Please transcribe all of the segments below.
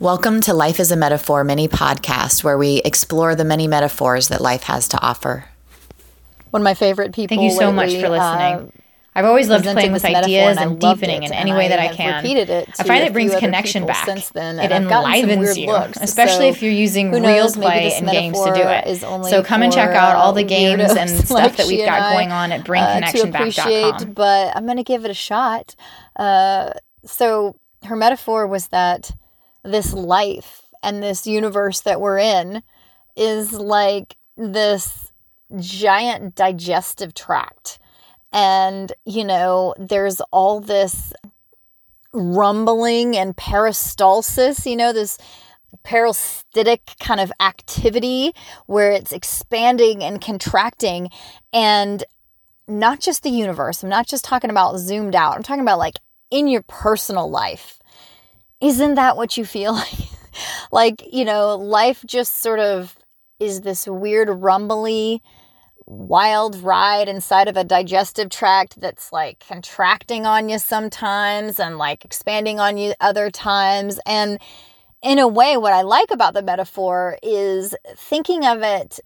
Welcome to Life is a Metaphor mini podcast, where we explore the many metaphors that life has to offer. One of my favorite people. Thank you so much for listening. uh, I've always loved playing with ideas I and deepening it, in any way I that I have can. repeated it I find it brings connection back. since then, it and I've some enlivens weird you, looks. especially So if you're using who real knows, play this and games to do metaphor it. is only So come and check out all uh, the games and stuff like that we've got I, going on at uh, to appreciate, bringconnectionback.com. but I'm going to give it a shot. Uh, so her metaphor was that this life and this universe that we're in is like this giant digestive tract. And, you know, there's all this rumbling and peristalsis, you know, this peristaltic kind of activity where it's expanding and contracting and not just the universe. I'm not just talking about zoomed out. I'm talking about like in your personal life. Isn't that what you feel like? like, you know, life just sort of is this weird rumbly wild ride inside of a digestive tract that's like contracting on you sometimes and like expanding on you other times and in a way what i like about the metaphor is thinking of it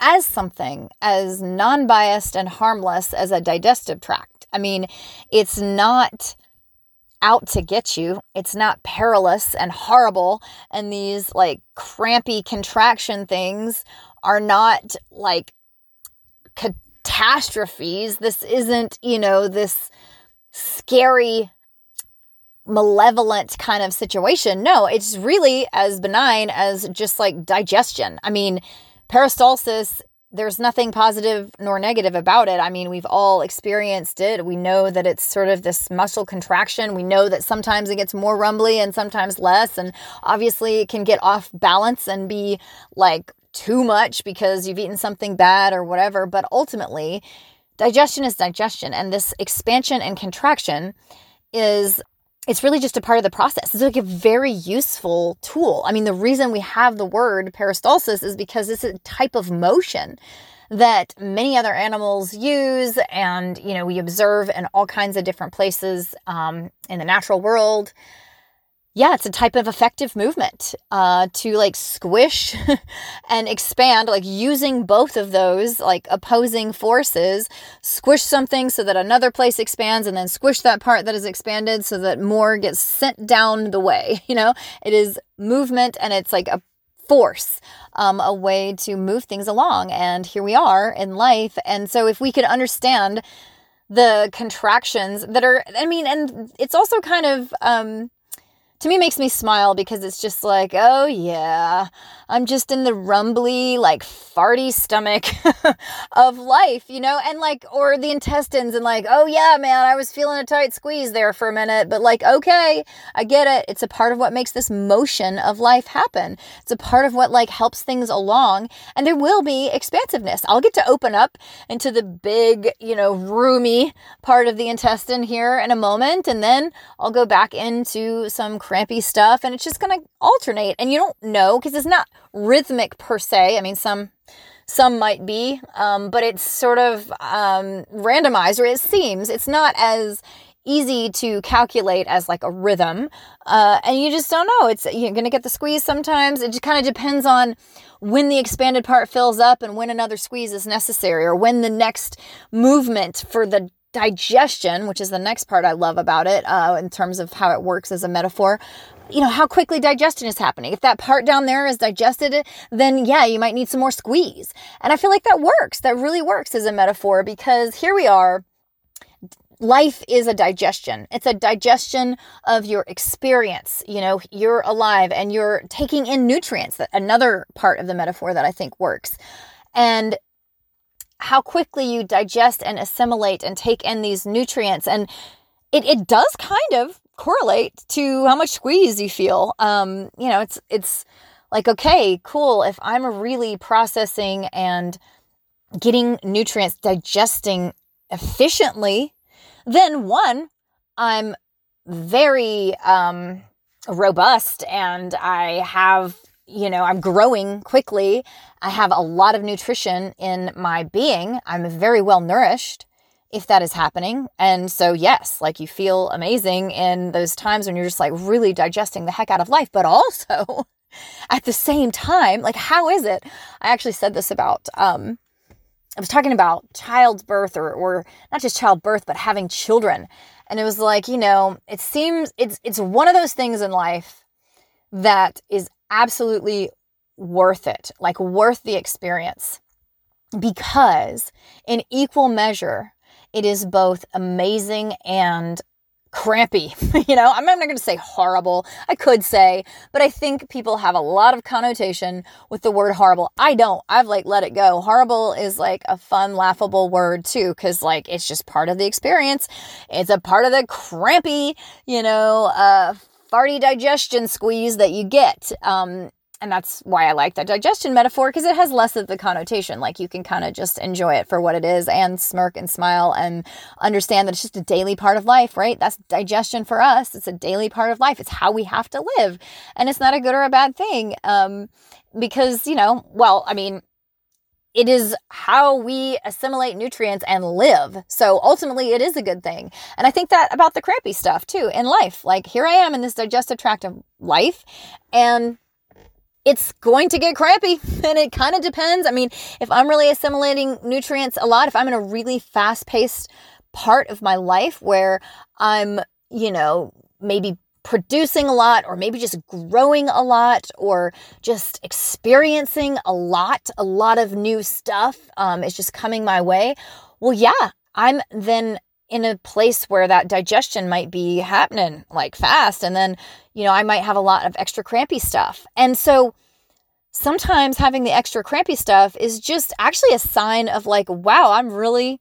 as something as non-biased and harmless as a digestive tract i mean it's not out to get you. It's not perilous and horrible. And these like crampy contraction things are not like catastrophes. This isn't, you know, this scary, malevolent kind of situation. No, it's really as benign as just like digestion. I mean, peristalsis there's nothing positive nor negative about it. I mean, we've all experienced it. We know that it's sort of this muscle contraction. We know that sometimes it gets more rumbly and sometimes less. And obviously, it can get off balance and be like too much because you've eaten something bad or whatever. But ultimately, digestion is digestion. And this expansion and contraction is it's really just a part of the process. It's like a very useful tool. I mean, the reason we have the word peristalsis is because it's a type of motion that many other animals use and, you know, we observe in all kinds of different places um, in the natural world. Yeah, it's a type of effective movement uh, to like squish and expand, like using both of those like opposing forces, squish something so that another place expands, and then squish that part that is expanded so that more gets sent down the way. You know, it is movement and it's like a force, um, a way to move things along. And here we are in life. And so if we could understand the contractions that are, I mean, and it's also kind of, um, to me makes me smile because it's just like, oh yeah, I'm just in the rumbly, like farty stomach of life, you know, and like, or the intestines, and like, oh yeah, man, I was feeling a tight squeeze there for a minute, but like, okay, I get it. It's a part of what makes this motion of life happen. It's a part of what like helps things along, and there will be expansiveness. I'll get to open up into the big, you know, roomy part of the intestine here in a moment, and then I'll go back into some crampy stuff, and it's just gonna alternate, and you don't know because it's not rhythmic per se. I mean, some some might be, um, but it's sort of um, randomized, or it seems it's not as easy to calculate as like a rhythm, uh, and you just don't know. It's you're gonna get the squeeze sometimes. It just kind of depends on when the expanded part fills up and when another squeeze is necessary, or when the next movement for the digestion, which is the next part I love about it, uh, in terms of how it works as a metaphor. You know, how quickly digestion is happening. If that part down there is digested, then yeah, you might need some more squeeze. And I feel like that works. That really works as a metaphor because here we are. Life is a digestion. It's a digestion of your experience. You know, you're alive and you're taking in nutrients. Another part of the metaphor that I think works. And how quickly you digest and assimilate and take in these nutrients. And it, it does kind of correlate to how much squeeze you feel. Um, you know, it's it's like, okay, cool. If I'm really processing and getting nutrients, digesting efficiently, then one, I'm very um, robust and I have, you know, I'm growing quickly. I have a lot of nutrition in my being. I'm very well nourished if that is happening. And so, yes, like you feel amazing in those times when you're just like really digesting the heck out of life, but also at the same time, like, how is it? I actually said this about, um, I was talking about childbirth or, or not just childbirth, but having children. And it was like, you know, it seems it's, it's one of those things in life that is absolutely worth it, like worth the experience because in equal measure, it is both amazing and crampy. you know, I'm not going to say horrible. I could say, but I think people have a lot of connotation with the word horrible. I don't. I've like let it go. Horrible is like a fun, laughable word too, because like it's just part of the experience. It's a part of the crampy, you know, uh, farty digestion squeeze that you get. Um, and that's why I like that digestion metaphor because it has less of the connotation. Like you can kind of just enjoy it for what it is and smirk and smile and understand that it's just a daily part of life, right? That's digestion for us. It's a daily part of life. It's how we have to live. And it's not a good or a bad thing. Um, because, you know, well, I mean, it is how we assimilate nutrients and live. So ultimately, it is a good thing. And I think that about the crappy stuff too in life. Like, here I am in this digestive tract of life, and it's going to get crappy and it kind of depends. I mean, if I'm really assimilating nutrients a lot, if I'm in a really fast paced part of my life where I'm, you know, maybe producing a lot or maybe just growing a lot or just experiencing a lot, a lot of new stuff um, is just coming my way. Well, yeah, I'm then in a place where that digestion might be happening like fast. And then, you know, I might have a lot of extra crampy stuff. And so sometimes having the extra crampy stuff is just actually a sign of like, wow, I'm really,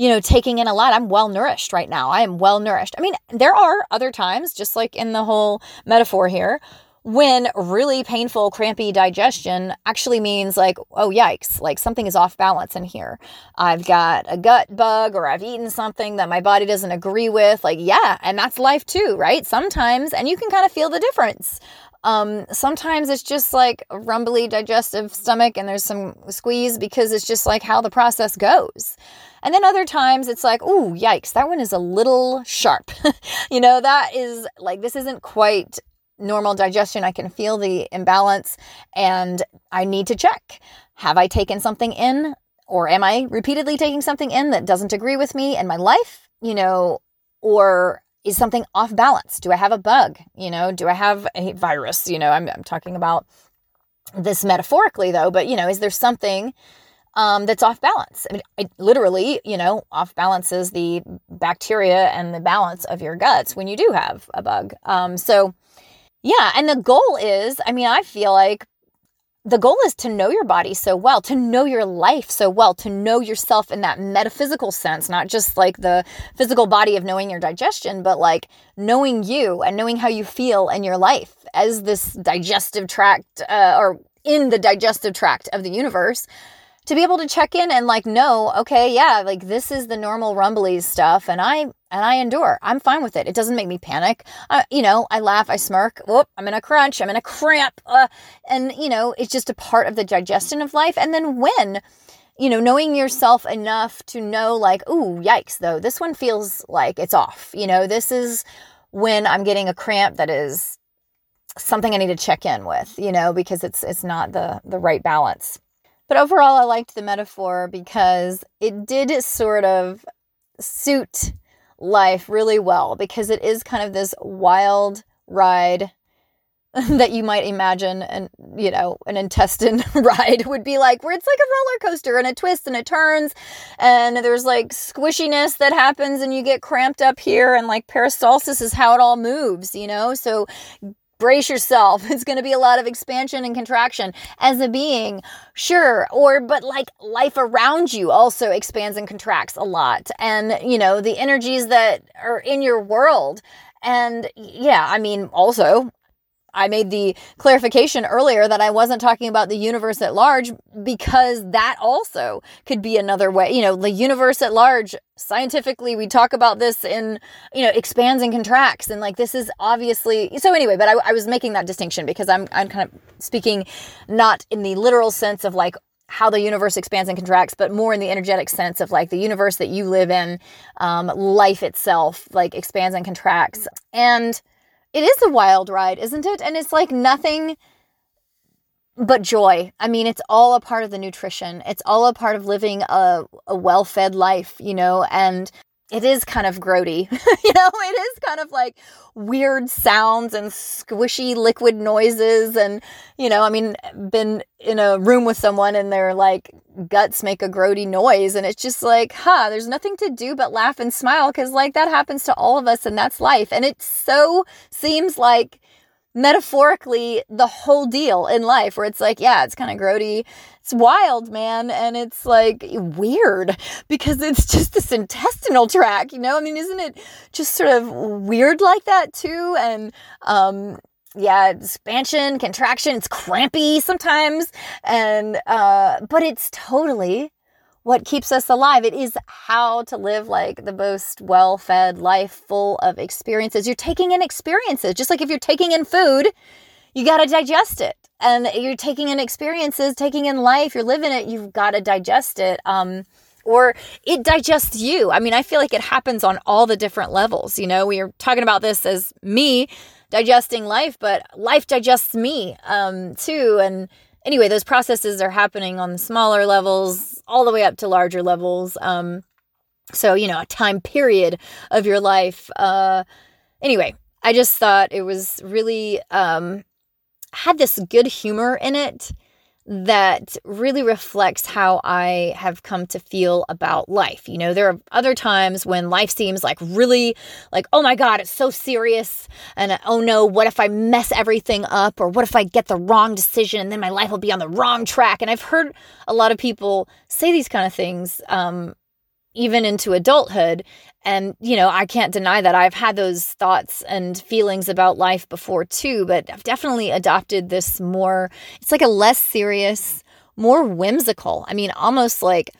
you know, taking in a lot. I'm well nourished right now. I am well nourished. I mean, there are other times, just like in the whole metaphor here, when really painful, crampy digestion actually means like, oh, yikes, like something is off balance in here. I've got a gut bug or I've eaten something that my body doesn't agree with. Like, yeah, and that's life too, right? Sometimes, and you can kind of feel the difference. Um, sometimes it's just like a rumbly digestive stomach and there's some squeeze because it's just like how the process goes. And then other times it's like, ooh, yikes, that one is a little sharp. you know, that is like, this isn't quite normal digestion. I can feel the imbalance and I need to check. Have I taken something in or am I repeatedly taking something in that doesn't agree with me and my life? You know, or is something off balance? Do I have a bug? You know, do I have a virus? You know, I'm, I'm talking about this metaphorically though, but you know, is there something um, that's off balance? I mean, it literally, you know, off balances the bacteria and the balance of your guts when you do have a bug. Um, so, yeah, and the goal is, I mean, I feel like the goal is to know your body so well, to know your life so well, to know yourself in that metaphysical sense, not just like the physical body of knowing your digestion, but like knowing you and knowing how you feel in your life as this digestive tract uh, or in the digestive tract of the universe to be able to check in and like know, okay, yeah, like this is the normal rumblies stuff, and I and I endure. I'm fine with it. It doesn't make me panic. You know, I laugh, I smirk. Whoop, I'm in a crunch. I'm in a cramp, uh, and you know, it's just a part of the digestion of life. And then when you know, knowing yourself enough to know, like, ooh, yikes, though, this one feels like it's off. You know, this is when I'm getting a cramp that is something I need to check in with, you know, because it's it's not the the right balance. But overall, I liked the metaphor because it did sort of suit life really well because it is kind of this wild ride that you might imagine and you know an intestine ride would be like where it's like a roller coaster and it twists and it turns and there's like squishiness that happens and you get cramped up here and like peristalsis is how it all moves you know? So brace yourself. It's going to be a lot of expansion and contraction as a being, sure. Or, but like life around you also expands and contracts a lot. And, you know, the energies that are in your world. And yeah, I mean, also, I made the clarification earlier that I wasn't talking about the universe at large because that also could be another way. You know, the universe at large, scientifically, we talk about this in, you know, expands and contracts. And like, this is obviously, so anyway, but I, I was making that distinction because I'm, I'm kind of speaking not in the literal sense of like how the universe expands and contracts, but more in the energetic sense of like the universe that you live in, um, life itself, like expands and contracts. And it is a wild ride, isn't it? And it's like nothing but joy. I mean, it's all a part of the nutrition. It's all a part of living a, a well fed life, you know, and it is kind of grody. you know, it is kind of like weird sounds and squishy liquid noises. And, you know, I mean, been in a room with someone and their like guts make a grody noise. And it's just like, huh, there's nothing to do but laugh and smile because like that happens to all of us and that's life. And it so seems like metaphorically the whole deal in life where it's like yeah it's kind of grody. It's wild man and it's like weird because it's just this intestinal tract you know? I mean isn't it just sort of weird like that too? And um yeah expansion contraction it's crampy sometimes and uh but it's totally what keeps us alive. It is how to live like the most well fed life full of experiences. You're taking in experiences, just like if you're taking in food, you got to digest it. And you're taking in experiences, taking in life, you're living it, you've got to digest it. Um, or it digests you. I mean, I feel like it happens on all the different levels. You know, we are talking about this as me digesting life, but life digests me um, too. And anyway, those processes are happening on the smaller levels all the way up to larger levels. Um, so, you know, a time period of your life. Uh, anyway, I just thought it was really um, had this good humor in it that really reflects how I have come to feel about life. You know, there are other times when life seems like really like, oh my God, it's so serious. And oh no, what if I mess everything up? Or what if I get the wrong decision and then my life will be on the wrong track? And I've heard a lot of people say these kind of things um, even into adulthood. And, you know, I can't deny that I've had those thoughts and feelings about life before too, but I've definitely adopted this more, it's like a less serious, more whimsical. I mean, almost like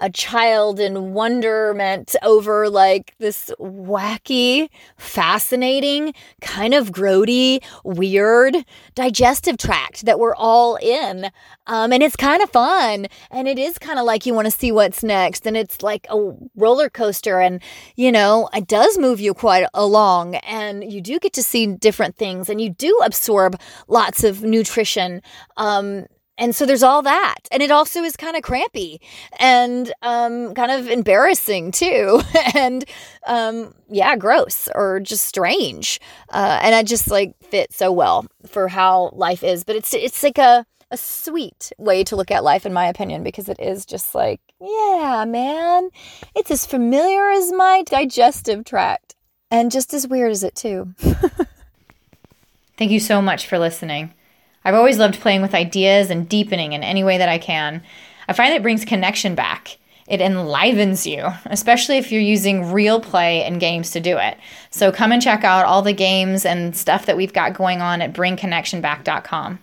a child in wonderment over like this wacky, fascinating, kind of grody, weird digestive tract that we're all in. Um, and it's kind of fun. And it is kind of like you want to see what's next. And it's like a roller coaster. And, you know, it does move you quite along. And you do get to see different things and you do absorb lots of nutrition. Um, and so there's all that. And it also is kind of crampy and um, kind of embarrassing too. and um, yeah, gross or just strange. Uh, and I just like fit so well for how life is. But it's it's like a a sweet way to look at life, in my opinion, because it is just like, yeah, man, it's as familiar as my digestive tract and just as weird as it, too. Thank you so much for listening. I've always loved playing with ideas and deepening in any way that I can. I find it brings connection back. It enlivens you, especially if you're using real play and games to do it. So come and check out all the games and stuff that we've got going on at bringconnectionback.com.